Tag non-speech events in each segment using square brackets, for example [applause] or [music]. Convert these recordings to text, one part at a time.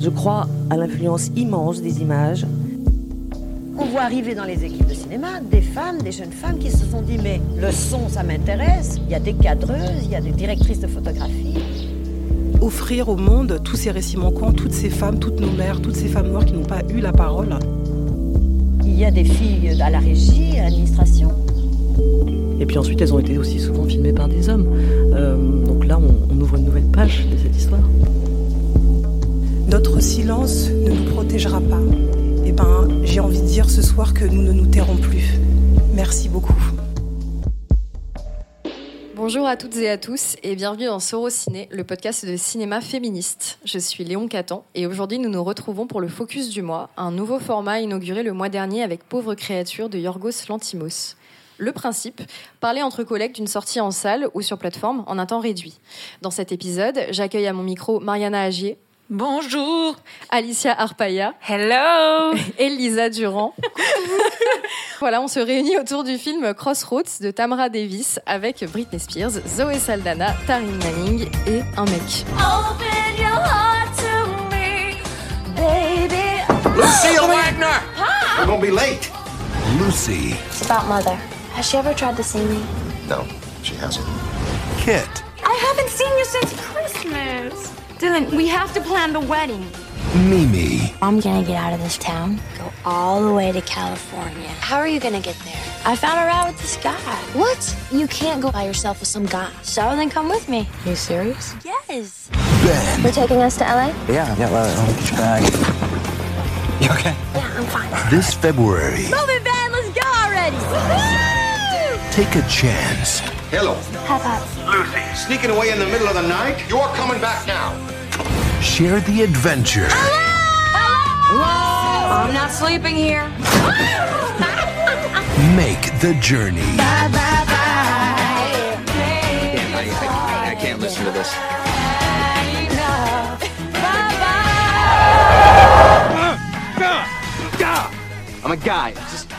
Je crois à l'influence immense des images. On voit arriver dans les équipes de cinéma des femmes, des jeunes femmes qui se sont dit mais le son ça m'intéresse, il y a des cadreuses, il y a des directrices de photographie. Offrir au monde tous ces récits manquants, toutes ces femmes, toutes nos mères, toutes ces femmes noires qui n'ont pas eu la parole. Il y a des filles à la régie, à l'administration. Et puis ensuite, elles ont été aussi souvent filmées par des hommes. Euh, donc là, on, on ouvre une nouvelle page de cette histoire. Notre silence ne nous protégera pas. Eh ben, j'ai envie de dire ce soir que nous ne nous tairons plus. Merci beaucoup. Bonjour à toutes et à tous et bienvenue dans Sorociné, le podcast de cinéma féministe. Je suis Léon Catan et aujourd'hui nous nous retrouvons pour le Focus du mois, un nouveau format inauguré le mois dernier avec Pauvre créature de Yorgos Lantimos. Le principe, parler entre collègues d'une sortie en salle ou sur plateforme en un temps réduit. Dans cet épisode, j'accueille à mon micro Mariana Agier. Bonjour. Alicia Arpaya. Hello. [laughs] Et Lisa Durand. [laughs] voilà, on se réunit autour du film Crossroads de Tamra Davis avec Britney Spears, Zoé Saldana, Taryn Manning et un mec. Open your heart to me, baby. Lucille Wagner! We're gonna be late. Lucy, It's about mother. Has she ever tried to see me? No, she hasn't. Kit, I haven't seen you since Christmas. Dylan, we have to plan the wedding. Mimi, I'm gonna get out of this town, go all the way to California. How are you gonna get there? I found a ride with this guy. What? You can't go by yourself with some guy. So then come with me. Are You serious? Yes. Ben, You're taking us to LA? Yeah, yeah, well, I'll get your bag. You okay? Yeah, I'm fine. this February, Moving van, let's go already. take a chance. Hello. Have fun. Lucy. Sneaking away in the middle of the night? You're coming back now. Share the adventure. Hello. Hello. I'm not sleeping here. [laughs] Make the journey. Bye bye Damn, I, I, I can't listen to this. I'm a guy, just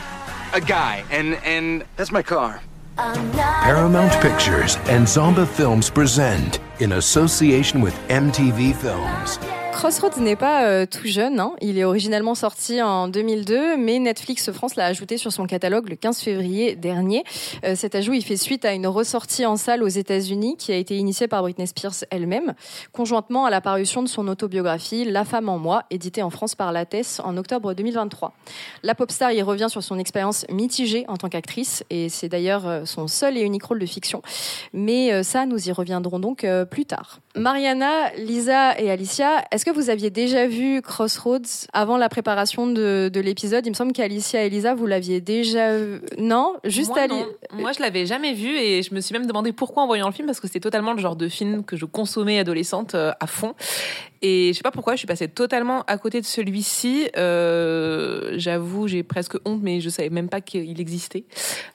a guy, and and that's my car. Paramount Pictures and Zomba Films present, in association with MTV Films. Crossroads n'est pas euh, tout jeune, hein. il est originalement sorti en 2002, mais Netflix France l'a ajouté sur son catalogue le 15 février dernier. Euh, cet ajout, il fait suite à une ressortie en salle aux États-Unis qui a été initiée par Britney Spears elle-même, conjointement à la parution de son autobiographie La femme en moi, éditée en France par Lattès en octobre 2023. La pop star y revient sur son expérience mitigée en tant qu'actrice, et c'est d'ailleurs euh, son seul et unique rôle de fiction. Mais ça, nous y reviendrons donc plus tard. Mariana, Lisa et Alicia, est-ce que vous aviez déjà vu Crossroads avant la préparation de, de l'épisode? Il me semble qu'Alicia et Lisa, vous l'aviez déjà vu. Non? Juste Moi, Ali- non. Moi, je l'avais jamais vu et je me suis même demandé pourquoi en voyant le film parce que c'était totalement le genre de film que je consommais adolescente euh, à fond. Et je sais pas pourquoi, je suis passée totalement à côté de celui-ci. Euh, J'avoue, j'ai presque honte, mais je savais même pas qu'il existait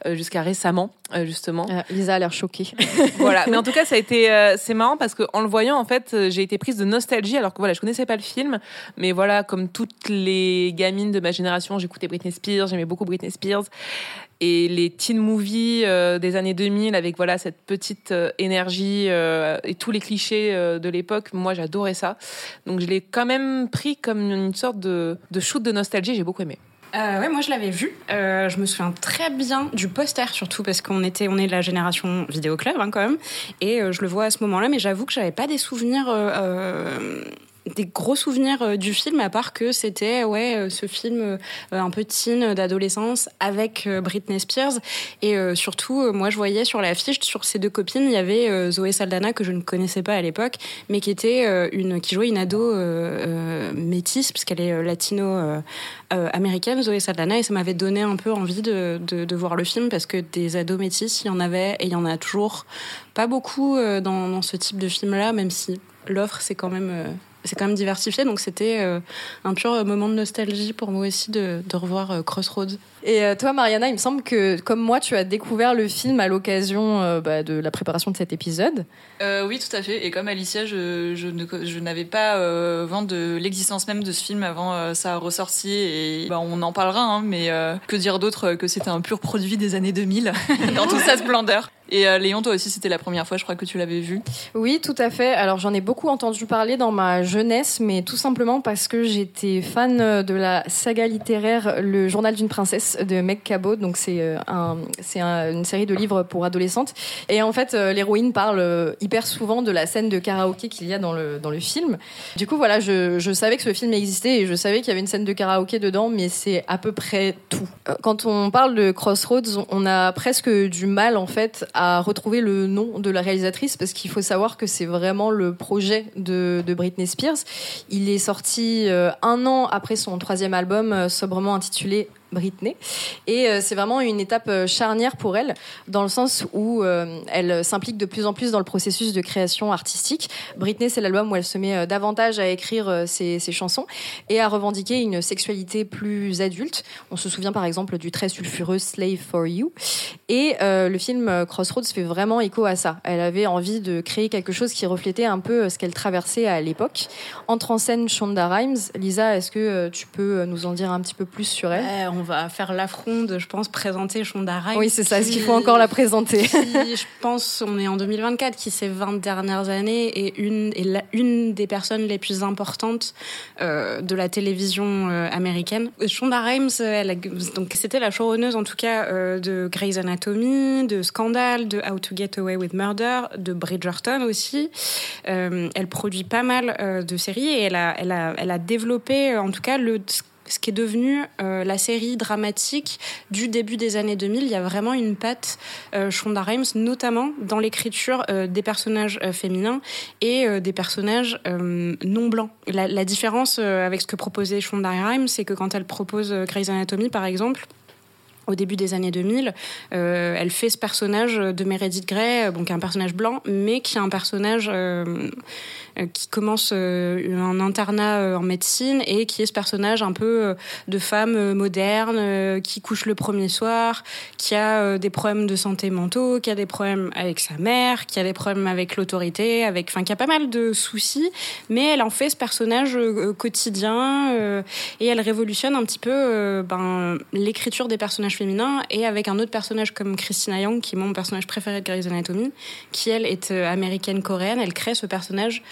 euh, jusqu'à récemment, euh, justement. Euh, Lisa a l'air choquée. [laughs] voilà. Mais en tout [laughs] cas, ça a été, euh, c'est marrant parce que en le voyant, en fait, euh, j'ai été prise de nostalgie alors que voilà, je connaissais pas le film, mais voilà, comme toutes les gamines de ma génération, j'écoutais Britney Spears, j'aimais beaucoup Britney Spears et les teen movies euh, des années 2000 avec voilà cette petite euh, énergie euh, et tous les clichés de l'époque. Moi, j'adorais ça. Donc, je l'ai quand même pris comme une sorte de, shoot de nostalgie. J'ai beaucoup aimé. Euh, ouais, moi je l'avais vu. Je me souviens très bien du poster surtout parce qu'on était, on est de la génération vidéo club hein, quand même, et je le vois à ce moment-là. Mais j'avoue que j'avais pas des souvenirs. Des gros souvenirs euh, du film à part que c'était ouais euh, ce film euh, un peu teen d'adolescence avec Britney Spears. Et surtout moi je voyais sur l'affiche sur ces deux copines il y avait Zoé Saldana que je ne connaissais pas à l'époque mais qui était une qui jouait une ado métisse parce qu'elle est euh, latino euh, euh, américaine, Zoé Saldana, et ça m'avait donné un peu envie de, voir le film parce que des ados métis, il y en avait et il y en a toujours pas beaucoup dans, dans ce type de film-là, même si l'offre c'est quand même c'est quand même diversifié. Donc c'était euh, un pur moment de nostalgie pour moi aussi de, de revoir euh, Crossroads. Et euh, toi, Mariana, il me semble que, comme moi, tu as découvert le film à l'occasion euh, bah, de la préparation de cet épisode. Euh, oui, tout à fait. Et comme Alicia, je, je, ne- je n'avais pas euh, vent de l'existence même de ce film avant euh, sa ressortie. Et bah, on en parlera, hein, mais euh, que dire d'autre que c'était un pur produit des années 2000 [laughs] dans toute sa splendeur. Et euh, Léon, toi aussi, c'était la première fois, je crois que tu l'avais vu. Oui, tout à fait. Alors j'en ai beaucoup entendu parler dans ma jeunesse, mais tout simplement parce que j'étais fan de la saga littéraire Le Journal d'une princesse de Meg Cabot. Donc c'est euh, c'est un- une série de livres pour adolescentes. Et en fait, euh, l'héroïne parle euh, hyper souvent de la scène de karaoké qu'il y a dans le dans le film. Du coup, voilà, je, je savais que ce film existait et je savais qu'il y avait une scène de karaoké dedans, mais c'est à peu près tout. Euh, Quand on parle de Crossroads, on a presque du mal en fait à retrouver le nom de la réalisatrice parce qu'il faut savoir que c'est vraiment le projet de, de Britney Spears. Il est sorti euh, un an après son troisième album, euh, sobrement intitulé Britney. Et euh, c'est vraiment une étape euh, charnière pour elle, dans le sens où euh, elle s'implique de plus en plus dans le processus de création artistique. Britney, c'est l'album où elle se met davantage à écrire ses, ses chansons et à revendiquer une sexualité plus adulte. On se souvient par exemple du très sulfureux Slave for You. Et le film Crossroads fait vraiment écho à ça. Elle avait envie de créer quelque chose qui reflétait un peu ce qu'elle traversait à l'époque. Entre en scène Shonda Rhimes. Lisa, est-ce que tu peux nous en dire un petit peu plus sur elle? Ouais, on va faire l'affront de, je pense, présenter Shonda Rhimes. Oui, c'est ça. Est-ce qui- qu'il faut encore la présenter qui, je pense, on est en 2024, qui ces 20 dernières années est une, est la- une des personnes les plus importantes euh, de la télévision euh, américaine. Shonda Rhimes, elle a- donc c'était la showrunneuse en tout cas euh, de Grey's Anatomy, de Scandal, de How to Get Away with Murder, de Bridgerton aussi. Elle produit pas mal de séries et elle a, elle a, elle a développé en tout cas le ce qui est devenu euh, la série dramatique du début des années 2000. Il y a vraiment une patte euh, Shonda Rhimes, notamment dans l'écriture euh, des personnages féminins et des personnages non blancs. La, la différence avec ce que proposait Shonda Rhimes, c'est que quand elle propose Grey's Anatomy, par exemple, au début des années 2000, euh, elle fait ce personnage de Meredith Grey, euh, donc un personnage blanc, mais qui est un personnage euh, qui commence un internat en médecine et qui est ce personnage un peu de femme moderne qui couche le premier soir, qui a des problèmes de santé mentaux, qui a des problèmes avec sa mère, qui a des problèmes avec l'autorité, avec, enfin, qui a pas mal de soucis, mais elle en fait ce personnage quotidien et elle révolutionne un petit peu ben, l'écriture des personnages et avec un autre personnage comme Christina Young, qui est mon personnage préféré de Grey's Anatomy, qui elle est euh, américaine-coréenne, elle crée ce personnage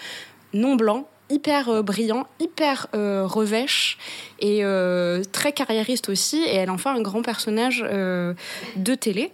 non blanc hyper euh, brillant, hyper euh, revêche et très carriériste aussi. Et elle en fait un grand personnage de télé.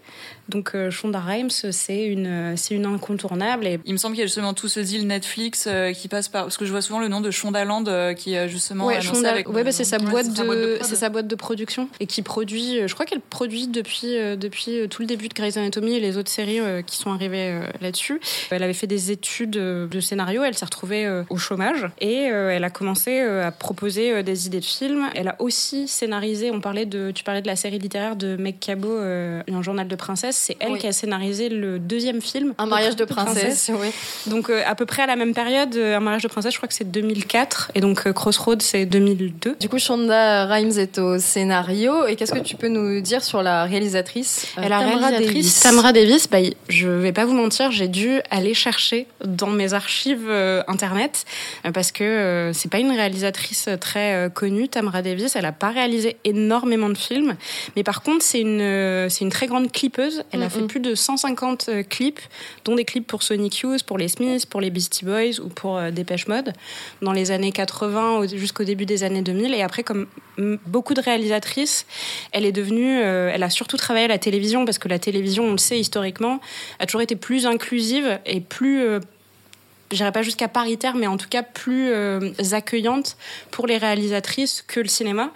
Donc euh, Shonda Rhimes, c'est une, c'est une incontournable. Et Il me semble qu'il y a justement tout ce deal Netflix euh, qui passe par. Parce que je vois souvent le nom de Shondaland euh, qui est justement. Ouais, annoncé Shonda- avec ouais, bah, c'est sa Ouais, boîte de, c'est sa boîte de production et qui produit. Je crois qu'elle produit depuis depuis tout le début de Grey's Anatomy et les autres séries qui sont arrivées là-dessus. Elle avait fait des études de scénario. Elle s'est retrouvée au chômage et elle a commencé à proposer des idées de films. Elle a aussi scénarisé. On parlait de, tu parlais de la série littéraire de Meg Cabot, un journal de princesse. C'est elle Oui. qui a scénarisé le deuxième film, Un mariage de princesse, oui. donc euh, à peu près à la même période, euh, un mariage de princesse, je crois que c'est 2004, et donc euh, Crossroads c'est 2002. Du coup, Shonda Rhimes est au scénario. Et qu'est-ce que tu peux nous dire sur la réalisatrice euh, la Tamra réalisatrice Davis Tamra Davis, bah, je vais pas vous mentir, j'ai dû aller chercher dans mes archives internet parce que c'est pas une réalisatrice très connue. Tamra Davis, elle a pas réalisé énormément de films, mais par contre c'est une c'est une très grande clippeuse. Elle a Mhm. fait plus de 150 euh, clips, dont des clips pour Sonic Youth, pour les Smiths, pour les Beastie Boys ou pour euh, Dépêche Mode dans les années 80 au- jusqu'au début des années 2000. Et après, comme mm, beaucoup de réalisatrices, elle est devenue, euh, elle a surtout travaillé à la télévision parce que la télévision, on le sait historiquement, a toujours été plus inclusive et plus euh, j'irai pas jusqu'à paritaire, mais en tout cas plus euh, accueillante pour les réalisatrices que le cinéma.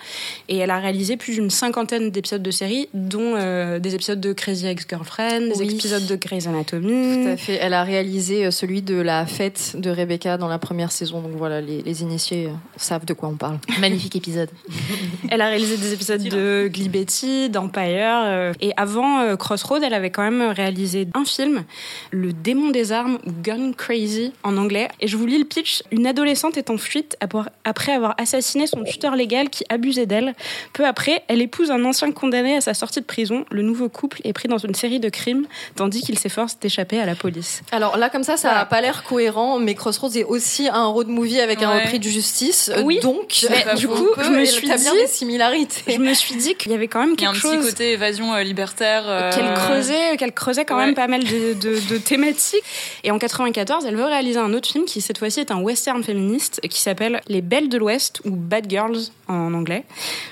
Et elle a réalisé plus d'une cinquantaine d'épisodes de séries, dont euh, des épisodes de Crazy Ex-Girlfriend, des Oui. épisodes de Grey's Anatomy. Tout à fait. Elle a réalisé euh, celui de la fête de Rebecca dans la première saison. Donc voilà, les, les initiés savent de quoi on parle. [laughs] Magnifique épisode. [laughs] Elle a réalisé des épisodes de Glee Betty, d'Empire. euh, et avant euh, Crossroad, elle avait quand même réalisé un film, Le démon des armes ou Gun Crazy en anglais. Et je vous lis le pitch. Une adolescente est en fuite après avoir assassiné son tuteur légal qui abusait d'elle. Peu après, elle épouse un ancien condamné à sa sortie de prison. Le nouveau couple est pris dans une série de crimes, tandis qu'il s'efforce d'échapper à la police. Alors là, comme ça, ça n'a pas l'air cohérent, mais Crossroads est aussi un road movie avec un repris de justice. Oui. Donc, du coup, je me suis dit, des similarités. Je me suis dit qu'il y avait quand même quelque chose. Il y a un petit côté évasion euh, libertaire. Euh, qu'elle creusait, qu'elle creusait quand même pas mal de, de, de, thématiques. Et en 94, elle veut réaliser un autre film qui cette fois-ci est un western féministe qui s'appelle Les Belles de l'Ouest ou Bad Girls en anglais.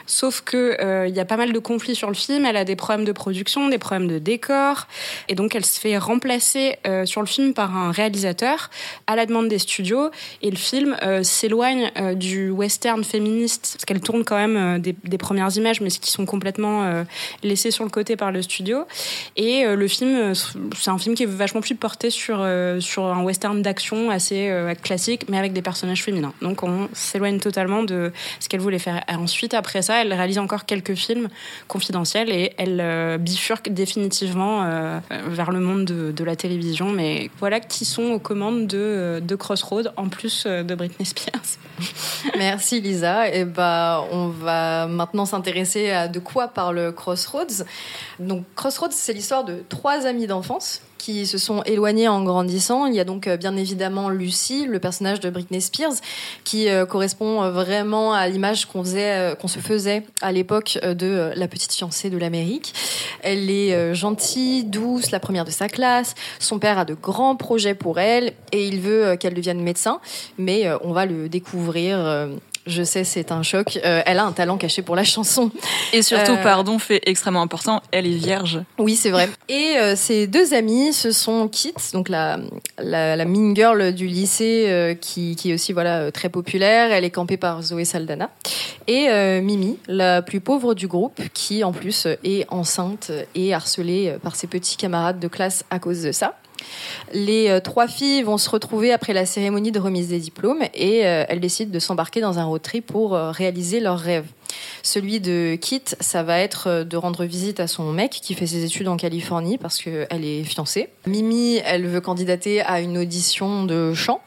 Sauf que euh, il y a pas mal de conflits sur le film. Elle a des problèmes de production, des problèmes de décor, et donc elle se fait remplacer euh, sur le film par un réalisateur à la demande des studios. Et le film euh, s'éloigne du western féministe parce qu'elle tourne quand même des, des, premières images, mais qui sont complètement laissées sur le côté par le studio. Et le film, c'est un film qui est vachement plus porté sur sur un western d'action assez classique, mais avec des personnages féminins. Donc on s'éloigne totalement de ce qu'elle voulait faire. ensuite, après ça, elle réalise encore quelques films confidentiels et elle euh, bifurque définitivement euh, vers le monde de, la télévision. Mais voilà qui sont aux commandes de, euh, de Crossroad, en plus de Britney Spears. [laughs] Merci Lisa. Et bah, on va maintenant s'intéresser à de quoi parle Crossroads. Donc Crossroads, c'est l'histoire de trois amis d'enfance qui se sont éloignés en grandissant. Il y a donc euh, bien évidemment Lucy, le personnage de Britney Spears, qui euh, correspond euh, vraiment à l'image qu'on faisait, qu'on se faisait à l'époque de la petite fiancée de l'Amérique. Elle est gentille, douce, la première de sa classe. Son père a de grands projets pour elle et il veut qu'elle devienne médecin, mais on va le découvrir je sais, c'est un choc. Euh, elle a un talent caché pour la chanson. Et surtout, euh, pardon, fait extrêmement important, elle est vierge. Oui, c'est vrai. Et euh, ses deux amies, ce sont Kit, donc la, la, la mean girl du lycée, qui, qui, est aussi voilà très populaire. Elle est campée par Zoé Saldana. Et Mimi, la plus pauvre du groupe, qui en plus est enceinte et harcelée par ses petits camarades de classe à cause de ça. Les euh, trois filles vont se retrouver après la cérémonie de remise des diplômes et euh, elles décident de s'embarquer dans un road trip pour euh, réaliser leur rêve. Celui de Kit, ça va être de rendre visite à son mec qui fait ses études en Californie parce qu'elle est fiancée. Mimi, elle veut candidater à une audition de chant.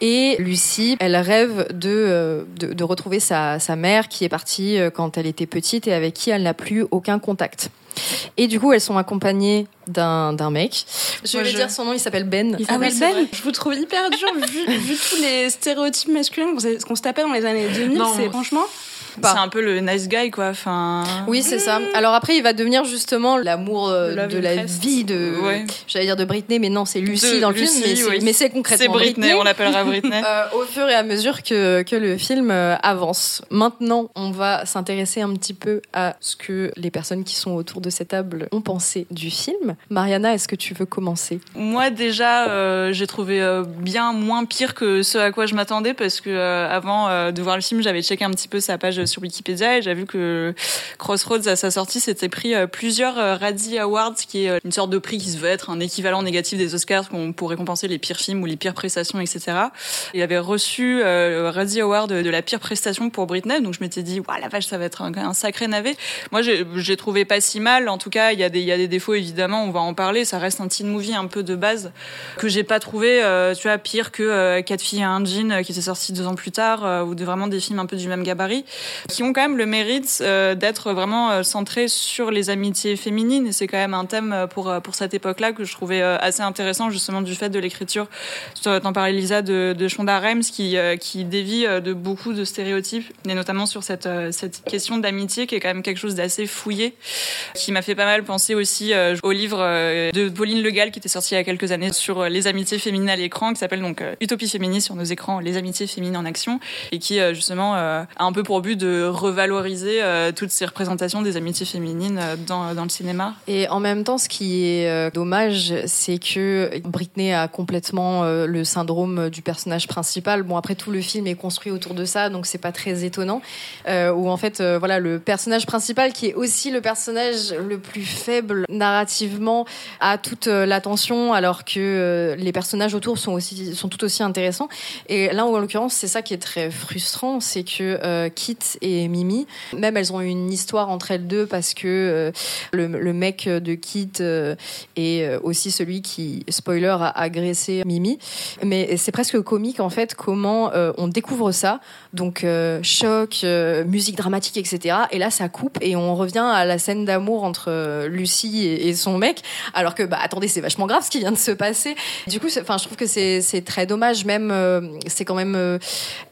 Et Lucie, elle rêve de, de, retrouver sa, sa mère qui est partie quand elle était petite et avec qui elle n'a plus aucun contact. Et du coup, elles sont accompagnées d'un, d'un mec. Je vais dire son nom, il s'appelle Ben. Il s'appelle ah Ben Je vous trouve hyper dur, vu, vu tous les stéréotypes masculins qu'on se tapait dans les années 2000. C'est franchement. C'est un peu le nice guy, quoi. Enfin. Oui, c'est ça. Alors après, il va devenir justement l'amour euh, de la vie de. J'allais dire de Britney, mais non, c'est Lucie dans le film, mais c'est concrètement C'est Britney, on l'appellera Britney. [laughs] euh, au fur et à mesure que, que le film euh, avance. Maintenant, on va s'intéresser un petit peu à ce que les personnes qui sont autour de cette table ont pensé du film. Mariana, est-ce que tu veux commencer? Moi, déjà, euh, j'ai trouvé bien moins pire que ce à quoi je m'attendais parce que avant de voir le film, j'avais checké un petit peu sa page sur Wikipédia et j'ai vu que Crossroads à sa sortie s'était pris euh, plusieurs euh, Razzie Awards, qui est euh, une sorte de prix qui se veut être un équivalent négatif des Oscars pour récompenser les pires films ou les pires prestations, etc. Il avait reçu le Razzie Award de la pire prestation pour Britney, donc je m'étais dit, waouh la vache, ça va être un, sacré navet. Moi, j'ai trouvé pas si mal. En tout cas, il y a des, y a des défauts évidemment, on va en parler. Ça reste un teen movie un peu de base que j'ai pas trouvé, tu vois, pire que Quatre filles et un jean qui s'est sorti deux ans plus tard, ou de vraiment des films un peu du même gabarit qui ont quand même le mérite euh, d'être vraiment euh, centrés sur les amitiés féminines. C'est quand même un thème euh, pour, pour cette époque-là que je trouvais assez intéressant, justement, du fait de l'écriture, t'en parlais Lisa, de, de Shonda Rhimes, qui, qui dévie de beaucoup de stéréotypes, et notamment sur cette, cette question d'amitié, qui est quand même quelque chose d'assez fouillé, qui m'a fait pas mal penser aussi au livre de Pauline Le Gall, qui était sorti il y a quelques années, sur les amitiés féminines à l'écran, qui s'appelle donc Utopie féminine sur nos écrans, les amitiés féminines en action, et qui, justement, a un peu pour but de revaloriser euh, toutes ces représentations des amitiés féminines euh, dans, dans, le cinéma. Et en même temps, ce qui est euh, dommage, c'est que Britney a complètement le syndrome du personnage principal. Bon, après tout le film est construit autour de ça, donc c'est pas très étonnant. Euh, où en fait, voilà, le personnage principal, qui est aussi le personnage le plus faible narrativement, a toute l'attention, alors que les personnages autour sont aussi sont tout aussi intéressants. Et là, en l'occurrence, c'est ça qui est très frustrant, c'est que Kit Et Mimi. Même elles ont une histoire entre elles deux parce que euh, le, mec de Kit euh, est euh, aussi celui qui, spoiler, a agressé Mimi. Mais c'est presque comique en fait comment on découvre ça. Donc choc, musique dramatique, etc. Et là ça coupe et on revient à la scène d'amour entre Lucie et, son mec. Alors que bah attendez c'est vachement grave ce qui vient de se passer. Du coup, enfin je trouve que c'est très dommage. Même c'est quand même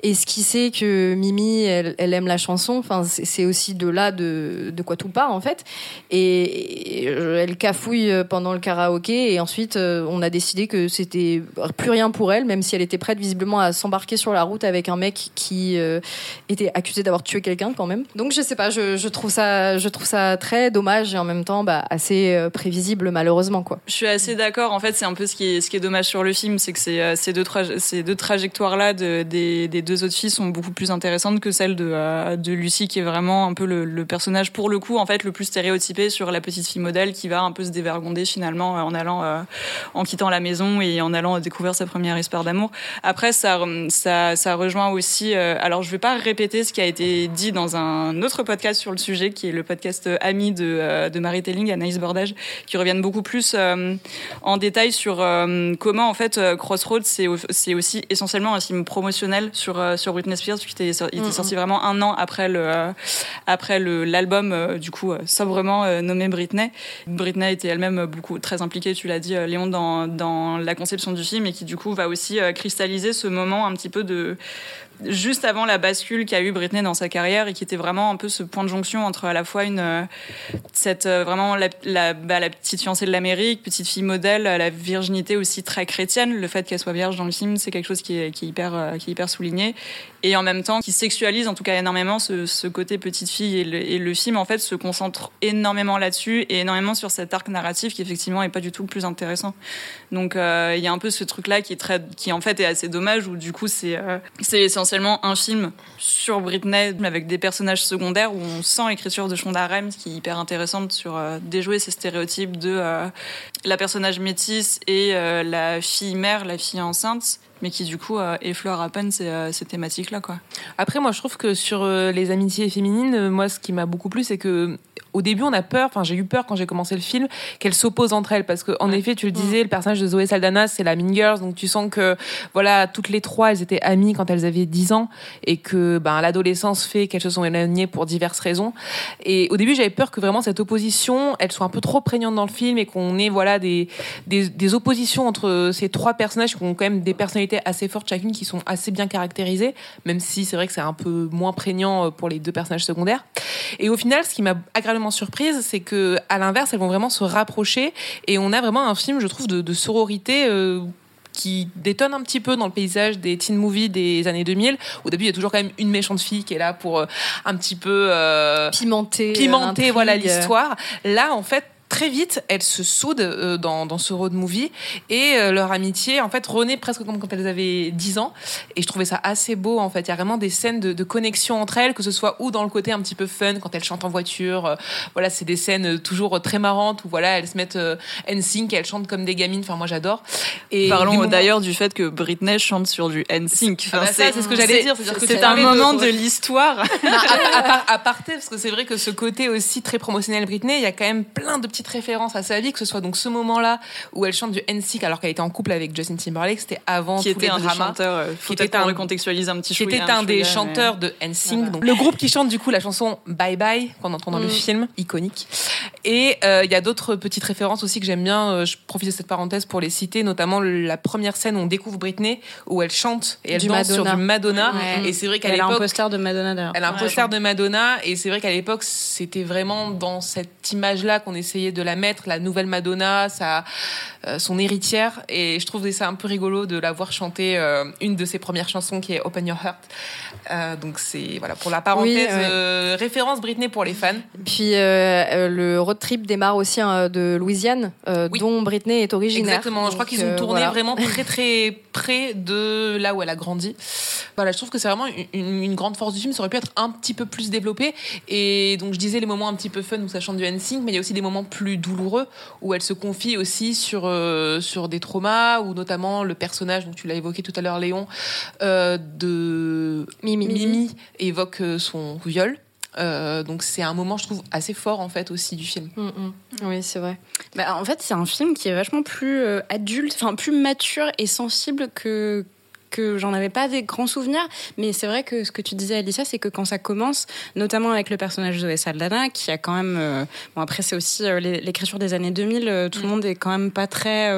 esquissé que Mimi elle aime la chanson. Enfin c'est aussi de là de, de quoi tout part en fait. Et, elle cafouille pendant le karaoké et ensuite euh, on a décidé que c'était plus rien pour elle, même si elle était prête visiblement à s'embarquer sur la route avec un mec qui euh, était accusé d'avoir tué quelqu'un quand même. Donc je sais pas, je, trouve ça, je trouve ça très dommage et en même temps bah, assez euh, prévisible malheureusement quoi. Je suis assez d'accord. En fait, c'est un peu ce qui est, ce qui est dommage sur le film, c'est que ces, deux, ces deux trajectoires là de, des, des, deux autres filles sont beaucoup plus intéressantes que celle de, de Lucie qui est vraiment un peu le, le personnage pour le coup en fait le plus stéréotypé sur la petite fille modèle qui va un peu se dévergonder finalement euh, en allant, euh, en quittant la maison et en allant découvrir sa première histoire d'amour. Après, ça, ça, ça rejoint aussi. Euh, alors, je vais pas répéter ce qui a été dit dans un autre podcast sur le sujet, qui est le podcast Ami de, de Marie Telling, Anaïs Bordage, qui reviennent beaucoup plus en détail sur comment en fait Crossroads c'est c'est aussi essentiellement un film promotionnel sur sur Britney Spears, qui était, il était sorti vraiment un an après le après le l'album du coup sobrement nommé Britney. Britney était elle-même beaucoup très impliquée, tu l'as dit, euh, Léon, dans, dans la conception du film et qui du coup va aussi euh, cristalliser ce moment un petit peu de juste avant la bascule qu'a eu Britney dans sa carrière et qui était vraiment un peu ce point de jonction entre à la fois une euh, cette vraiment la, la, bah, la petite fiancée de l'Amérique, petite fille modèle, la virginité aussi très chrétienne, le fait qu'elle soit vierge dans le film, c'est quelque chose qui est, qui est hyper qui est hyper souligné et en même temps qui sexualise en tout cas énormément ce, côté petite fille et le, et le, film en fait se concentre énormément là-dessus et énormément sur cet arc narratif qui effectivement est pas du tout le plus intéressant. Donc euh, il y a un peu ce truc là qui est très qui en fait est assez dommage où du coup c'est euh, c'est essentiellement un film sur Britney avec des personnages secondaires où on sent l'écriture de Shonda Rhimes qui est hyper intéressante sur euh, déjouer ces stéréotypes de la personnage métisse et la fille mère, la fille enceinte mais qui du coup euh, effleure à peine ces, euh, ces thématiques-là. Quoi. Après, moi, je trouve que sur euh, les amitiés féminines, moi, ce qui m'a beaucoup plu, c'est que au début, on a peur, enfin, j'ai eu peur quand j'ai commencé le film, qu'elles s'opposent entre elles, parce que, en effet, tu le disais, le personnage de Zoé Saldana, c'est la Mean Girls, donc tu sens que, voilà, toutes les trois, elles étaient amies quand elles avaient 10 ans, et que, ben, l'adolescence fait qu'elles se sont éloignées pour diverses raisons. Et au début, j'avais peur que vraiment cette opposition, elle soit un peu trop prégnante dans le film, et qu'on ait, voilà, des, des, des oppositions entre ces trois personnages qui ont quand même des personnalités assez fortes chacune, qui sont assez bien caractérisées, même si c'est vrai que c'est un peu moins prégnant pour les deux personnages secondaires. Et au final, ce qui m'a agréablement surprise, c'est que à l'inverse, elles vont vraiment se rapprocher et on a vraiment un film, je trouve, de, de sororité. Euh, qui détonne un petit peu dans le paysage des teen movies des années 2000. Au début, il y a toujours quand même une méchante fille qui est là pour euh, un petit peu euh, pimenter, pimenter voilà l'histoire. Là, en fait, très vite, elles se soudent euh, dans, dans, ce road movie et euh, leur amitié, en fait, renaît presque comme quand elles avaient 10 ans. Et je trouvais ça assez beau, en fait. Il y a vraiment des scènes de, de, connexion entre elles, que ce soit ou dans le côté un petit peu fun, quand elles chantent en voiture. Euh, voilà, c'est des scènes toujours très marrantes où, voilà, elles se mettent NSYNC et elles chantent comme des gamines. Enfin, moi, j'adore. Et Parlons d'ailleurs du fait que Britney chante sur du NSYNC. Enfin, ah bah c'est ce que j'allais dire. C'est un moment de, l'histoire. [laughs] à, à, part, parce que c'est vrai que ce côté aussi très promotionnel Britney, il y a quand même plein de petites référence à sa vie, que ce soit donc ce moment-là où elle chante du NSYNC alors qu'elle était en couple avec Justin Timberlake, c'était avant qui était un des chanteurs, euh, qui était un recontextualiser un petit qui était un, des chanteurs de NSYNC, donc le groupe qui chante du coup la chanson Bye Bye qu'on entend dans le mm. film, iconique. Et euh, il y a d'autres petites références aussi que j'aime bien. Euh, je profite de cette parenthèse pour les citer, notamment la première scène où on découvre Britney où elle chante et elle du danse Madonna. sur du Madonna. Et c'est vrai qu'à l'époque, elle a un poster de Madonna d'ailleurs. Elle a un poster de Madonna et c'est vrai qu'à l'époque c'était vraiment dans cette image-là qu'on essayait de la mettre, la nouvelle Madonna, sa, euh, son héritière. Et je trouve ça un peu rigolo de la voir chanter euh, une de ses premières chansons qui est Open Your Heart. Euh, donc c'est voilà pour la parenthèse référence Britney pour les fans. Puis le road trip démarre aussi hein, de Louisiane, dont Britney est originaire. Exactement. je crois qu'ils ont tourné vraiment [laughs] très très près de là où elle a grandi. Voilà, je trouve que c'est vraiment une, une, grande force du film. Ça aurait pu être un petit peu plus développé. Et donc je disais les moments un petit peu fun où ça chante du NSYNC, mais il y a aussi des moments plus plus douloureux, où elle se confie aussi sur, euh, sur des traumas, ou notamment le personnage, dont tu l'as évoqué tout à l'heure, Léon, euh, de Mimi. Mimi évoque euh, son viol. Euh, donc c'est un moment, je trouve, assez fort en fait aussi du film. Mm, mm. Oui, c'est vrai. Bah, en fait, c'est un film qui est vachement plus euh, adulte, enfin plus mature et sensible que que j'en avais pas des grands souvenirs, mais c'est vrai que ce que tu disais Alicia, c'est que quand ça commence, notamment avec le personnage de Zoé Saldana, qui a quand même, euh, bon après c'est aussi euh, l'é- l'écriture des années 2000, euh, tout le monde est quand même pas très,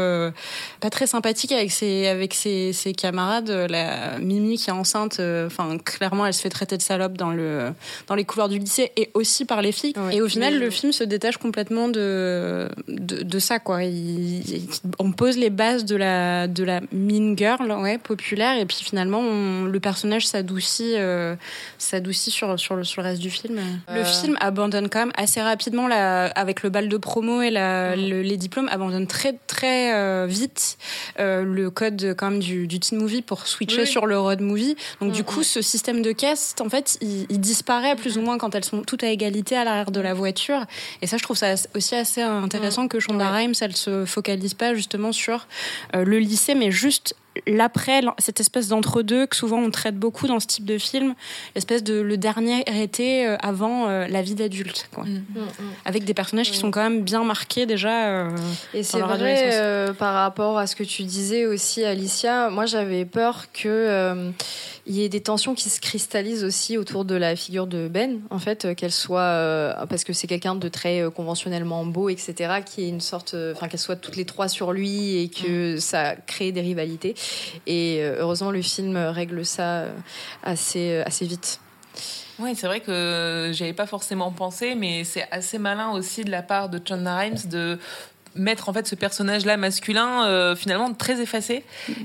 pas très sympathique avec ses, avec ses, ses camarades. La Mimi qui est enceinte, enfin clairement elle se fait traiter de salope dans le, dans les couloirs du lycée et aussi par les filles. Ouais. Et au final, le film se détache complètement de, de, de ça quoi. Il- il- on pose les bases de la, de la mean girl, ouais, populaire, et puis finalement on- le personnage s'adoucit, euh, s'adoucit sur, sur, le, sur le reste du film. Le Euh. film abandonne quand même assez rapidement la, avec le bal de promo et la, le- les diplômes abandonne très très euh, vite le code quand même du, du teen movie pour switcher Oui. sur le road movie. Donc du Mm, coup, ce système de caste, en fait, il, il disparaît plus ou moins quand elles sont toutes à égalité à l'arrière de la voiture. Et ça, je trouve ça aussi assez intéressant que Shonda Rhimes, elle se focalise pas justement sur euh, le lycée, mais juste l'après, cette espèce d'entre-deux que souvent on traite beaucoup dans ce type de film, l'espèce de le dernier été euh, avant euh, la vie d'adulte, quoi. Mm, Avec des personnages qui sont quand même bien marqués déjà. euh, Et c'est vrai, euh, par rapport à ce que tu disais aussi, Alicia, moi j'avais peur que euh, il y ait des tensions qui se cristallisent aussi autour de la figure de Ben, en fait, qu'elle soit, euh, parce que c'est quelqu'un de très euh, conventionnellement beau, etc., qui est une sorte, euh, enfin qu'elles soient toutes les trois sur lui et que ça crée des rivalités. Et euh, heureusement, le film règle ça euh, assez, euh, assez vite. Ouais, c'est vrai que j'y avais pas forcément pensé, mais c'est assez malin aussi de la part de Shonda Rhimes de mettre en fait ce personnage-là masculin euh, finalement très effacé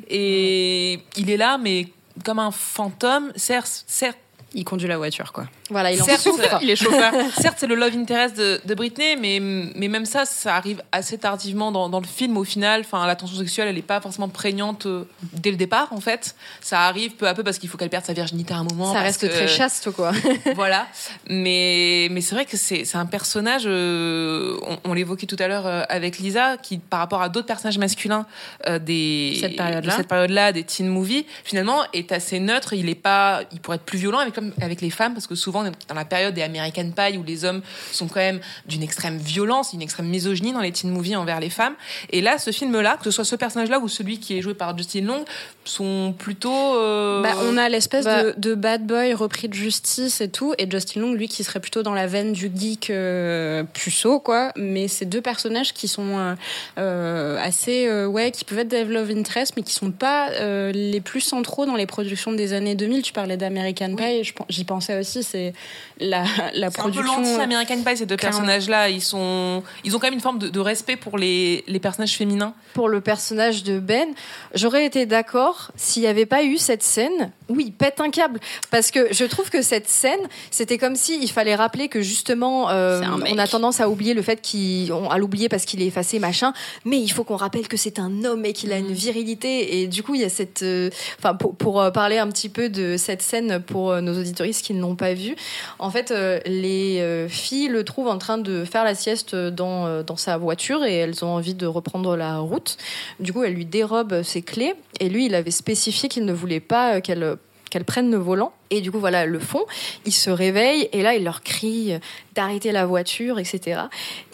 et il est là mais comme un fantôme certes certes il conduit la voiture quoi Voilà, il en certes, souffre. il est chauffeur. [laughs] certes, c'est le love interest de, de Britney, mais, mais même ça, ça arrive assez tardivement dans, dans le film. Au final, enfin, la tension sexuelle, elle n'est pas forcément prégnante euh, dès le départ, en fait. Ça arrive peu à peu parce qu'il faut qu'elle perde sa virginité à un moment. Ça parce reste que- très chaste, quoi. [laughs] voilà. Mais, mais c'est vrai que c'est c'est un personnage, euh, on, on l'évoquait tout à l'heure euh, avec Lisa, qui par rapport à d'autres personnages masculins euh, des, Cette période-là. de cette période-là, des teen movies, finalement, est assez neutre. Il est pas, il pourrait être plus violent avec, comme- avec les femmes, parce que souvent, dans la période des American Pie, où les hommes sont quand même d'une extrême violence, une extrême misogynie dans les teen movies envers les femmes. Et là, ce film-là, que ce soit ce personnage-là ou celui qui est joué par Justin Long, sont plutôt. euh, Bah, on a l'espèce bah- de, de bad boy repris de justice et tout, et Justin Long, lui, qui serait plutôt dans la veine du geek euh, puceau, quoi. Mais c'est deux personnages qui sont euh, assez, ouais, qui peuvent être des love interest, mais qui sont pas les plus centraux dans les productions des années 2000. Tu parlais d'American Pie, je pen- j'y pensais aussi. C'est la, la C'est un peu production. l'anti-American Pie, ces deux personnages-là. Ils, sont... ils ont quand même une forme de, de respect pour les, les personnages féminins. pour le personnage de Ben, j'aurais été d'accord s'il n'y avait pas eu cette scène où il pète un câble. Parce que je trouve que cette scène, c'était comme si il fallait rappeler que justement, euh, on a tendance à oublier le fait qu'il, on- à l'oublier parce qu'il est effacé, machin. Mais il faut qu'on rappelle que c'est un homme et qu'il a Mm. une virilité. Et du coup, il y a cette, euh, enfin, pour, pour, euh, parler un petit peu de cette scène pour nos auditoristes qui ne l'ont pas vu, en fait, euh, les filles le trouvent en train de faire la sieste dans, dans sa voiture et elles ont envie de reprendre la route. Du coup, elle lui dérobe ses clés et lui, il avait spécifié qu'il ne voulait pas euh, qu'elle qu'elle prenne le volant. Et du coup, voilà, le font. Ils se réveillent et là, il leur crie d'arrêter la voiture, etc.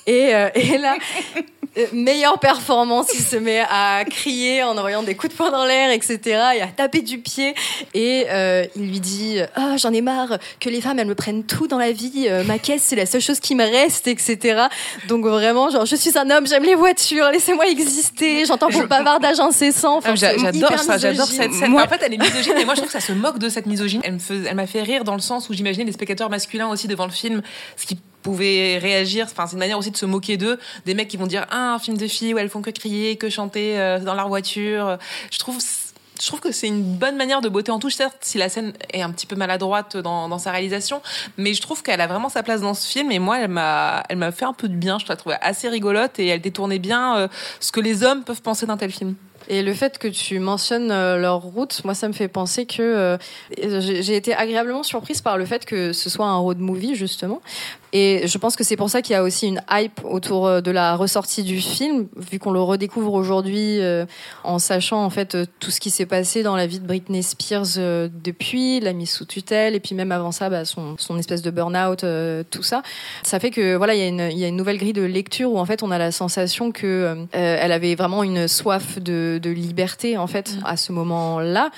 Et, euh, et là, euh, meilleure performance, il se met à crier en envoyant des coups de poing dans l'air, etc. Et à taper du pied. Et euh, il lui dit Ah, j'en ai marre que les femmes, elles me prennent tout dans la vie. Ma caisse, c'est la seule chose qui me reste, etc. Donc vraiment, genre, je suis un homme, j'aime les voitures, laissez-moi exister. J'entends vos bavardages incessants. Enfin, Ah, j'adore ça, j'adore cette scène. En fait, elle est misogyne, mais moi je trouve que ça se moque de cette misogynie. Elle me elle m'a fait rire dans le sens où j'imaginais les spectateurs masculins aussi devant le film, ce qui pouvaient réagir. Enfin, c'est une manière aussi de se moquer d'eux. Des mecs qui vont dire ah, un film de filles où elles font que crier, que chanter euh, dans leur voiture. Je trouve. Je trouve que c'est une bonne manière de botter en touche, certes, si la scène est un petit peu maladroite dans, dans sa réalisation, mais je trouve qu'elle a vraiment sa place dans ce film. Et moi, elle m'a, elle m'a fait un peu de bien. Je la trouvais assez rigolote et elle détournait bien euh, ce que les hommes peuvent penser d'un tel film. Et le fait que tu mentionnes euh, leur route, moi, ça me fait penser que euh, j'ai j'ai été agréablement surprise par le fait que ce soit un road movie, justement. Et je pense que c'est pour ça qu'il y a aussi une hype autour euh, de la ressortie du film, vu qu'on le redécouvre aujourd'hui euh, en sachant en fait euh, tout ce qui s'est passé dans la vie de Britney Spears depuis, la mise sous tutelle, et puis même avant ça, bah, son, son espèce de burn-out, tout ça. Ça fait que voilà, il y, a une, y a une nouvelle grille de lecture où en fait on a la sensation que elle avait vraiment une soif de, de liberté en fait mm. à ce moment-là.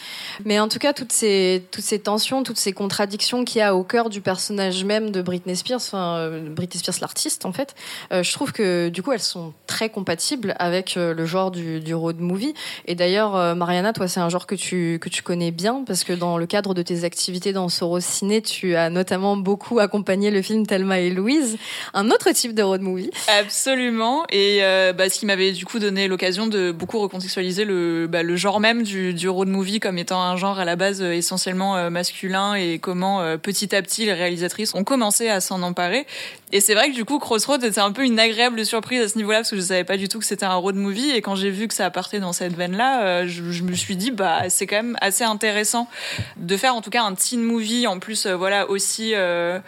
Mais en tout cas, toutes ces, toutes ces tensions, toutes ces contradictions qu'il y a au cœur du personnage même de Britney Spears, euh, Britney Spears l'artiste en fait, euh, je trouve que du coup elles sont très compatibles avec euh, le genre du, du, road movie. Et d'ailleurs, Mariana, toi c'est un genre que tu que tu connais bien parce que dans le cadre de tes activités dans Soros Ciné, tu as notamment beaucoup accompagné le film Thelma et Louise, un autre type de road movie. Absolument. Et bah, ce qui m'avait du coup donné l'occasion de beaucoup recontextualiser le bah, le genre même du, du road movie comme étant un genre à la base essentiellement masculin et comment petit à petit les réalisatrices ont commencé à s'en emparer et c'est vrai que du coup, Crossroads était un peu une agréable surprise à ce niveau-là, parce que je savais pas du tout que c'était un road movie. Et quand j'ai vu que ça partait dans cette veine-là, euh, je, me suis dit, bah, c'est quand même assez intéressant de faire en tout cas un teen movie, en plus, euh, voilà, aussi, euh,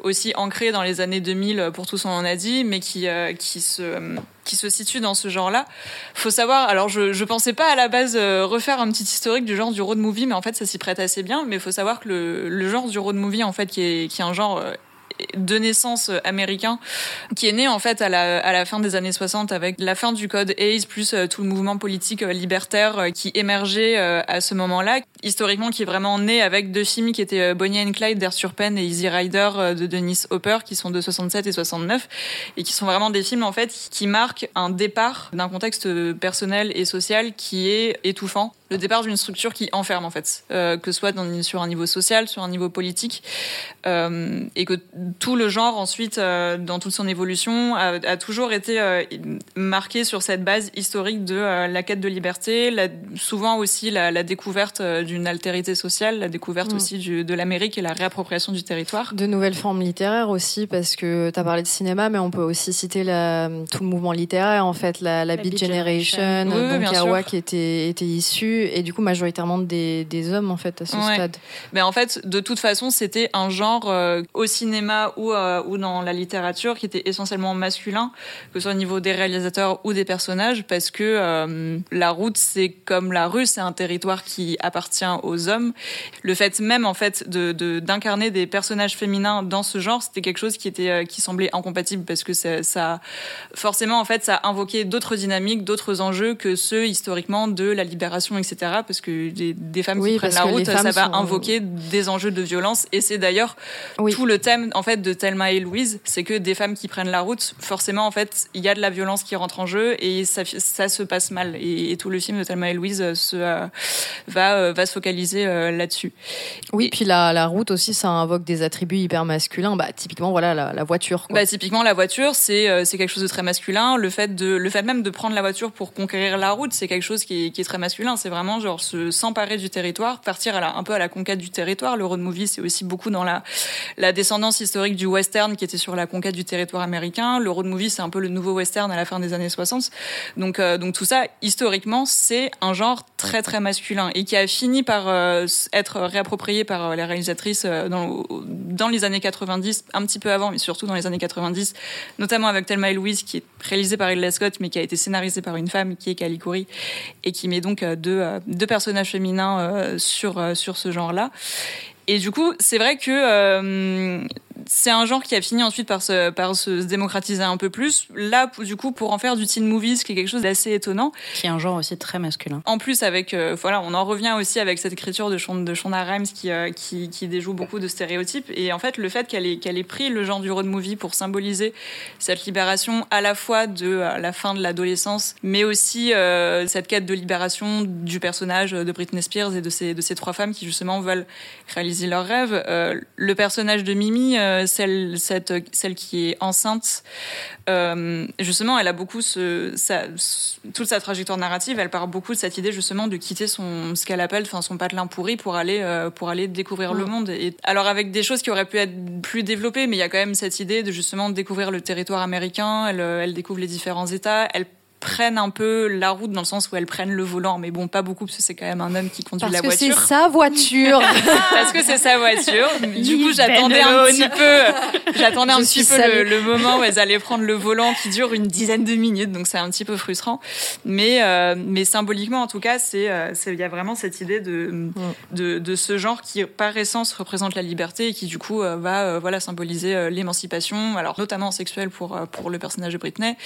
aussi ancré dans les années 2000, pour tout ce qu'on en a dit, mais qui, qui se qui se situe dans ce genre-là. Faut savoir, alors je, je pensais pas à la base refaire un petit historique du genre du road movie, mais en fait ça s'y prête assez bien. Mais faut savoir que le, le genre du road movie, en fait, qui est, qui est un genre de naissance américain qui est né en fait à la, à la fin des années 60 avec la fin du code Hayes plus euh, tout le mouvement politique euh, libertaire euh, qui émergeait à ce moment-là historiquement qui est vraiment né avec deux films qui étaient Bonnie and Clyde d'Arthur Penn et Easy Rider de Dennis Hopper qui sont de 67 et 69 et qui sont vraiment des films en fait qui marquent un départ d'un contexte personnel et social qui est étouffant le départ d'une structure qui enferme en fait, euh, que ce soit dans, sur un niveau social, sur un niveau politique, euh, et que tout le genre ensuite, euh, dans toute son évolution, a, a toujours été euh, marqué sur cette base historique de euh, la quête de liberté, la, souvent aussi la, la découverte d'une altérité sociale, la découverte mm. aussi du, de l'Amérique et la réappropriation du territoire. De nouvelles formes littéraires aussi, parce que tu as parlé de cinéma, mais on peut aussi citer la, tout le mouvement littéraire, en fait, la, la, Beat Generation, Generation oui, donc qui était, était issue et du coup majoritairement des, des hommes en fait à ce stade. Mais en fait, de toute façon, c'était un genre euh, au cinéma ou, euh, ou dans la littérature qui était essentiellement masculin, que ce soit au niveau des réalisateurs ou des personnages, parce que euh, la route, c'est comme la rue, c'est un territoire qui appartient aux hommes. Le fait même en fait de d'incarner des personnages féminins dans ce genre, c'était quelque chose qui était qui semblait incompatible parce que ça, ça forcément en fait ça invoquait d'autres dynamiques, d'autres enjeux que ceux historiquement de la libération, etc parce que des, femmes qui prennent la route, ça va invoquer des enjeux de violence. Et c'est d'ailleurs tout le thème en fait de Thelma et Louise, c'est que des femmes qui prennent la route, forcément en fait, il y a de la violence qui rentre en jeu et ça, ça se passe mal. Et, tout le film de Thelma et Louise euh, se, euh, va, euh, va se focaliser là-dessus. Oui, puis la, la, route aussi, ça invoque des attributs hyper masculins. Bah, typiquement, voilà, la, la voiture. Bah, typiquement, la voiture, c'est c'est quelque chose de très masculin. Le fait de le fait même de prendre la voiture pour conquérir la route, c'est quelque chose qui est, qui est très masculin. C'est vraiment genre se s'emparer du territoire, partir à la, un peu à la conquête du territoire. Le road movie, c'est aussi beaucoup dans la, descendance historique du western qui était sur la conquête du territoire américain. Le road movie, c'est un peu le nouveau western à la fin des années 60. Donc, euh, donc tout ça, historiquement, c'est un genre très très masculin et qui a fini par euh, être réapproprié par euh, les réalisatrices dans, les années 90, un petit peu avant, mais surtout dans les années 90, notamment avec Thelma et Louise, qui est réalisé par Ridley Scott, mais qui a été scénarisé par une femme qui est Cali et qui met donc deux, deux personnages féminins euh, sur, euh, sur ce genre-là. Et du coup, c'est vrai que euh, c'est un genre qui a fini ensuite par se, par se démocratiser un peu plus. Là, du coup, pour en faire du teen movies, qui est quelque chose d'assez étonnant. Qui est un genre aussi très masculin. En plus, avec, euh, voilà, on en revient aussi avec cette écriture de Shonda, de Shonda Rhimes qui, euh, qui, qui, déjoue beaucoup de stéréotypes. Et en fait, le fait qu'elle ait, qu'elle ait pris le genre du road movie pour symboliser cette libération à la fois de euh, la fin de l'adolescence, mais aussi cette quête de libération du personnage de Britney Spears et de ces, de ces trois femmes qui justement veulent réaliser leurs rêves. le personnage de Mimi, euh, celle, cette, celle qui est enceinte, euh, justement, elle a beaucoup ce, sa, toute sa trajectoire narrative. Elle part beaucoup de cette idée justement de quitter son ce qu'elle appelle, enfin son patelin pourri pour aller euh, pour aller découvrir le monde. Et alors avec des choses qui auraient pu être plus développées, mais il y a quand même cette idée de justement découvrir le territoire américain. Elle, elle découvre les différents États. Elle prennent un peu la route dans le sens où elles prennent le volant, mais bon, pas beaucoup parce que c'est quand même un homme qui conduit Parce la que voiture. c'est sa voiture. [laughs] parce que c'est sa voiture. Du coup, j'attendais un petit peu, j'attendais un petit peu le, moment où elles allaient prendre le volant qui dure une dizaine de minutes, donc c'est un petit peu frustrant. Mais, euh, mais symboliquement, en tout cas, c'est, euh, c'est- il y a vraiment cette idée de, de, de ce genre qui, par essence, représente la liberté et qui, du coup, euh, va, voilà, symboliser l'émancipation, alors notamment sexuelle pour, pour le personnage de Britney,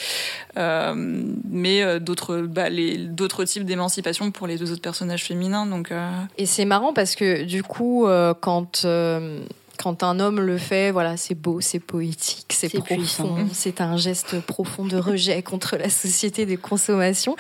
euh, mais euh, d'autres, bah, d'autres types d'émancipation pour les deux autres personnages féminins. Donc, euh, Et c'est marrant parce que du coup, euh, quand euh, quand un homme le fait, voilà, c'est beau, c'est poétique, c'est profond, puissant. c'est un geste profond de rejet [laughs] contre la société des consommations.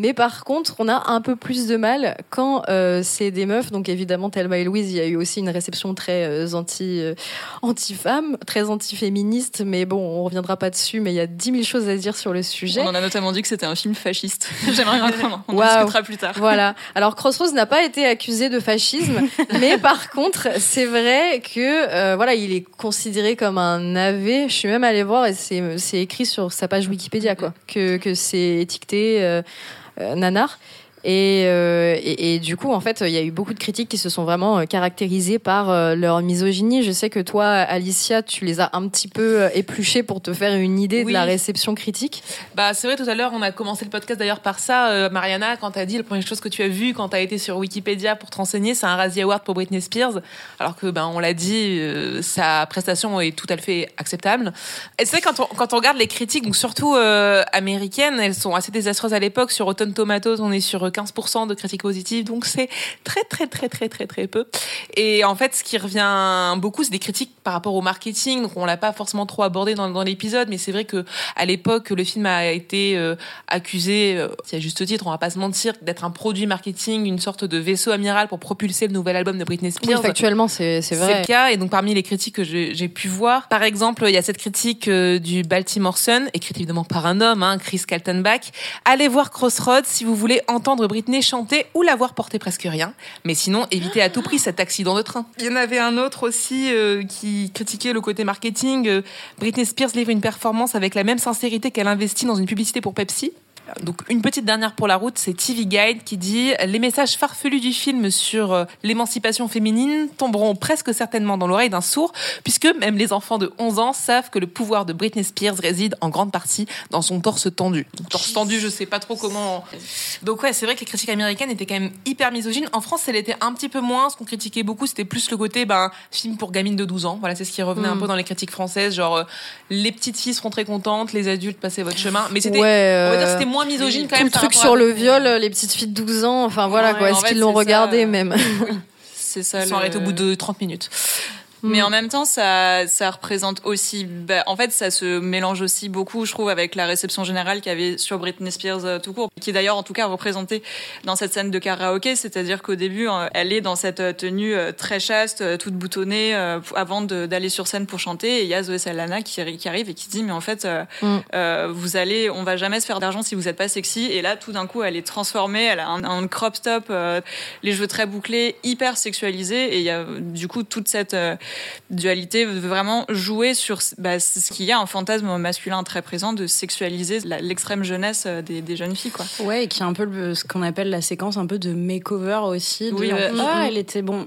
Mais par contre, on a un peu plus de mal quand euh, c'est des meufs. Donc évidemment, Thelma et Louise, il y a eu aussi une réception très euh, anti euh, anti-femme, très anti-féministe. Mais bon, on reviendra pas dessus. Mais il y a dix mille choses à dire sur le sujet. on en a notamment dit que c'était un film fasciste. [laughs] [laughs] J'aimerais en- on en Waouh. discutera plus tard. Voilà. [laughs] Alors Crossroads n'a pas été accusé de fascisme, mais par contre, c'est vrai que euh, voilà, il est considéré comme un AV. Je suis même allée voir et c'est écrit sur sa page Wikipédia quoi, que que c'est étiqueté nanar. Et, euh, et, et du coup, en fait, il y a eu beaucoup de critiques qui se sont vraiment euh, caractérisées par euh, leur misogynie. Je sais que toi, Alicia, tu les as un petit peu épluchées pour te faire une idée de la réception critique. Bah, c'est vrai, tout à l'heure, on a commencé le podcast d'ailleurs par ça. Euh, Mariana, quand t'as dit la première chose que tu as vue quand t'as été sur Wikipédia pour te renseigner, c'est un Razzie Award pour Britney Spears. Alors que, ben, on l'a dit, euh, sa prestation est tout à fait acceptable. Et c'est vrai, quand on, quand on regarde les critiques, donc surtout américaines, elles sont assez désastreuses à l'époque. Sur Rotten Tomatoes, on est sur 15% de critiques positives, donc c'est très, très, très, très, très, très peu. Et en fait, ce qui revient beaucoup, c'est des critiques par rapport au marketing. Donc, on l'a pas forcément trop abordé dans, dans l'épisode, mais c'est vrai que à l'époque, le film a été euh, accusé, euh, à juste titre, on va pas se mentir, d'être un produit marketing, une sorte de vaisseau amiral pour propulser le nouvel album de Britney Oui, Spears. factuellement, c'est c'est C'est vrai. le cas, et donc parmi les critiques que j'ai j'ai pu voir, par exemple, il y a cette critique euh, du Baltimore Sun, écrite évidemment par un homme, hein, Chris Kaltenbach. Allez voir Crossroads si vous voulez entendre Britney chanter ou la voir porter presque rien, mais sinon évitez à tout prix cet accident de train. Il y en avait un autre aussi euh, qui critiquait le côté marketing. Euh, Britney Spears livre une performance avec la même sincérité qu'elle investit dans une publicité pour Pepsi. Donc une petite dernière pour la route, c'est TV Guide qui dit les messages farfelus du film sur euh, l'émancipation féminine tomberont presque certainement dans l'oreille d'un sourd puisque même les enfants de 11 ans savent que le pouvoir de Britney Spears réside en grande partie dans son torse tendu. Donc, torse tendu, je sais pas trop comment. Donc ouais, c'est vrai que les critiques américaines étaient quand même hyper misogynes. En France, elle était un petit peu moins. Ce qu'on critiquait beaucoup, c'était plus le côté ben film pour gamines de 12 ans. Voilà, c'est ce qui revenait un Mm. peu dans les critiques françaises, genre euh, les petites filles seront très contentes, les adultes passez votre chemin. Mais c'était, Ouais, on va dire, euh, c'était moins misogyne quand Tout même. le par truc sur le viol, les petites filles de 12 ans, enfin voilà Ouais, quoi, est-ce qu'ils l'ont regardé même? C'est ça. Ils sont le- arrêtés au bout de 30 minutes. Mais Mm. en même temps, ça, ça représente aussi. bah, en fait, ça se mélange aussi beaucoup, je trouve, avec la réception générale qu'il y avait sur Britney Spears euh, tout court, qui est d'ailleurs, en tout cas, représentée dans cette scène de karaoké. C'est-à-dire qu'au début, euh, elle est dans cette euh, tenue euh, très chaste, toute boutonnée, avant d'aller sur scène pour chanter. Et il y a Zoé Saldana qui, arri- qui arrive et qui dit, mais en fait, Mm. vous allez, on va jamais se faire d'argent si vous n'êtes pas sexy. Et là, tout d'un coup, elle est transformée. Elle a un, un crop top, les cheveux très bouclés, hyper sexualisés. Et il y a du coup toute cette dualité veut vraiment jouer sur bah, ce qu'il y a un fantasme masculin très présent de sexualiser l'extrême jeunesse euh, des, des jeunes filles quoi. Ouais, et qui est un peu le- ce qu'on appelle la séquence un peu de makeover aussi. De, Oui, plus, Mm, ah, mm. elle était bon.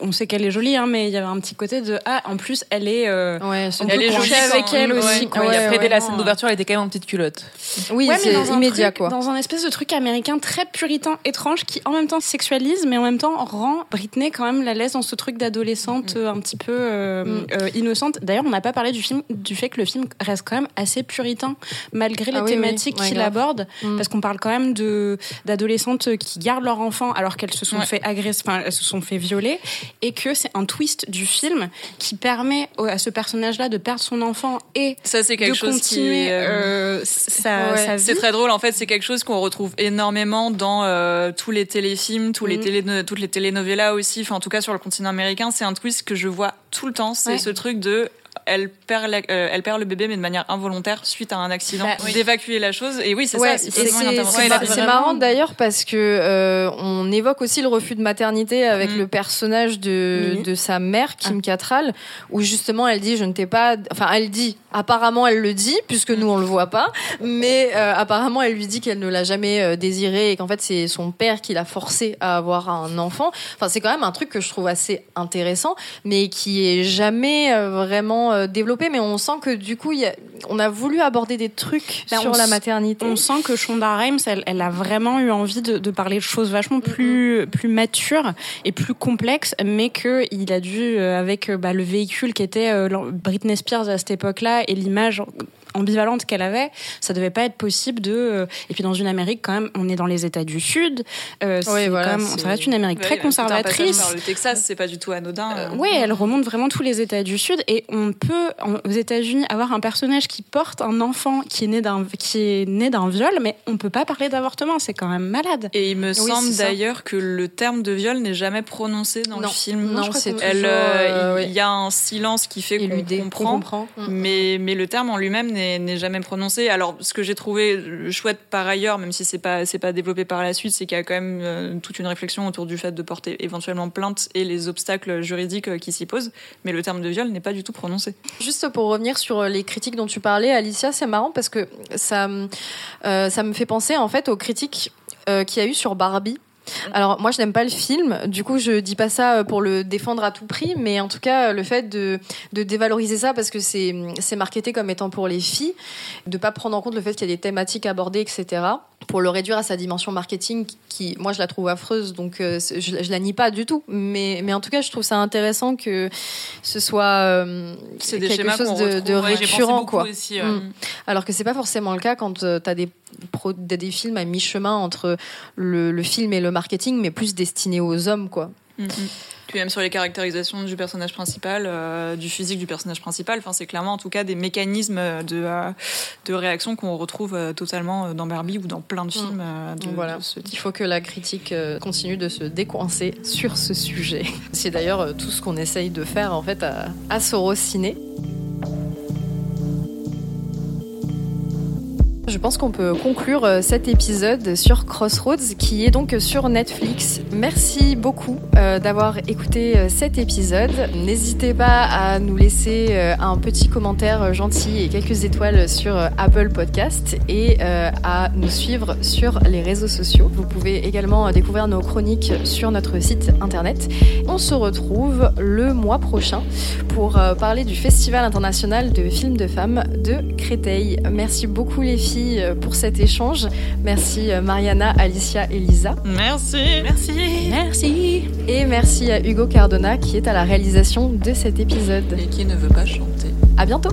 On sait qu'elle est jolie, hein, mais il y avait un petit côté de ah, en plus, elle est. euh, Ouais, on Elle peut est jolie avec elle ouais. aussi. quoi. Ouais, après, ouais, dès la scène euh, d'ouverture, elle était quand même en petite culotte. Oui, c'est immédiat truc- quoi. Dans un espèce de truc américain très puritain, étrange, qui en même temps sexualise, mais en même temps rend Britney quand même la laisse dans ce truc d'adolescente euh, un petit peu euh, Mm. euh, innocente. D'ailleurs, on n'a pas parlé du film, du fait que le film reste quand même assez puritain, malgré les Ah oui, oui. thématiques qu'il aborde, Mm. parce qu'on parle quand même de d'adolescentes qui gardent leur enfant alors qu'elles se sont Ouais. fait agresser, enfin elles se sont fait violer, et que c'est un twist du film qui permet à ce personnage-là de perdre son enfant et Ça c'est quelque de chose continuer qui euh, euh, sa, ouais, sa C'est très drôle. En fait, c'est quelque chose qu'on retrouve énormément dans euh, tous les téléfilms, tous les Mhm. télé toutes les telenovelas aussi, enfin en tout cas sur le continent américain, c'est un twist que je vois tout le temps, c'est Ouais. ce truc de elle perd, la- euh, elle perd le bébé, mais de manière involontaire suite à un accident, Bah, oui. d'évacuer la chose. Et oui, c'est Ouais, ça. c'est vraiment vraiment- marrant d'ailleurs parce que euh, on évoque aussi le refus de maternité avec Mm. le personnage de, de sa mère Ah. Kim Cattrall où justement elle dit je ne t'ai pas enfin elle dit apparemment elle le dit puisque nous on le voit pas mais euh, apparemment elle lui dit qu'elle ne l'a jamais désiré et qu'en fait c'est son père qui l'a forcé à avoir un enfant enfin c'est quand même un truc que je trouve assez intéressant mais qui est jamais euh, vraiment euh, développé mais on sent que du coup y a- on a voulu aborder des trucs Bah, sur la maternité. On sent que Shonda Rhimes, elle, elle a vraiment eu envie de, de parler de choses vachement plus, plus matures et plus complexes, mais que il a dû, euh, avec euh, bah, le véhicule qui était Britney Spears à cette époque-là et l'image ambivalente qu'elle avait, ça devait pas être possible de. euh, et puis dans une Amérique quand même, on est dans les États du Sud, euh, c'est voilà, quand même, c'est- ça reste une Amérique très conservatrice. Par le Texas, c'est pas du tout anodin. Euh, ouais, elle remonte vraiment tous les États du Sud et on peut en- aux États-Unis avoir un personnage qui porte un enfant qui est né d'un qui est né d'un viol, mais on peut pas parler d'avortement, c'est quand même malade. Et il me Oui, semble d'ailleurs que le terme de viol n'est jamais prononcé dans Non. le film. Non, c'est elle, euh, il oui. y a un silence qui fait qu'on comprend. comprend. Mm. Mais, mais le terme en lui-même n'est n'est jamais prononcé. Alors, ce que j'ai trouvé chouette par ailleurs, même si c'est pas c'est pas développé par la suite, c'est qu'il y a quand même euh, toute une réflexion autour du fait de porter éventuellement plainte et les obstacles juridiques euh, qui s'y posent. Mais le terme de viol n'est pas du tout prononcé. Juste pour revenir sur les critiques dont tu parlais, Alicia, c'est marrant parce que ça, euh, ça me fait penser en fait aux critiques euh, qu'il y a eu sur Barbie. Alors moi je n'aime pas le film, du coup je dis pas ça euh, pour le défendre à tout prix, mais en tout cas le fait de, de dévaloriser ça parce que c'est c'est marketé comme étant pour les filles, de pas prendre en compte le fait qu'il y a des thématiques abordées, etc. Pour le réduire à sa dimension marketing, qui moi je la trouve affreuse, donc euh, je, je la nie pas du tout, mais mais en tout cas je trouve ça intéressant que ce soit euh, C'est quelque chose qu'on de, récurrent quoi. aussi. Mm. Alors que c'est pas forcément le cas quand tu as des, des films à mi-chemin entre le, le film et le marketing, mais plus destinés aux hommes, quoi. Mhm. Puis même sur les caractérisations du personnage principal, euh, du physique du personnage principal, enfin c'est clairement en tout cas des mécanismes de, euh, de réaction qu'on retrouve euh, totalement dans Barbie ou dans plein de films euh, de, Donc voilà, de ce type. il faut que la critique continue de se décoincer sur ce sujet. [laughs] C'est d'ailleurs tout ce qu'on essaye de faire en fait à, à Sorociné. Je pense qu'on peut conclure euh, cet épisode sur Crossroads qui est donc sur Netflix. Merci beaucoup euh, d'avoir écouté euh, cet épisode. N'hésitez pas à nous laisser un petit commentaire gentil et quelques étoiles sur Apple Podcast et à nous suivre sur les réseaux sociaux. Vous pouvez également découvrir nos chroniques sur notre site internet. On se retrouve le mois prochain pour parler du Festival international de films de femmes de Créteil. Merci beaucoup les filles euh, pour cet échange. Merci euh, Mariana, Alicia et Lisa. Merci. Merci. Merci. Et merci à Hugo Cardona qui est à la réalisation de cet épisode. Et qui ne veut pas chanter. À bientôt.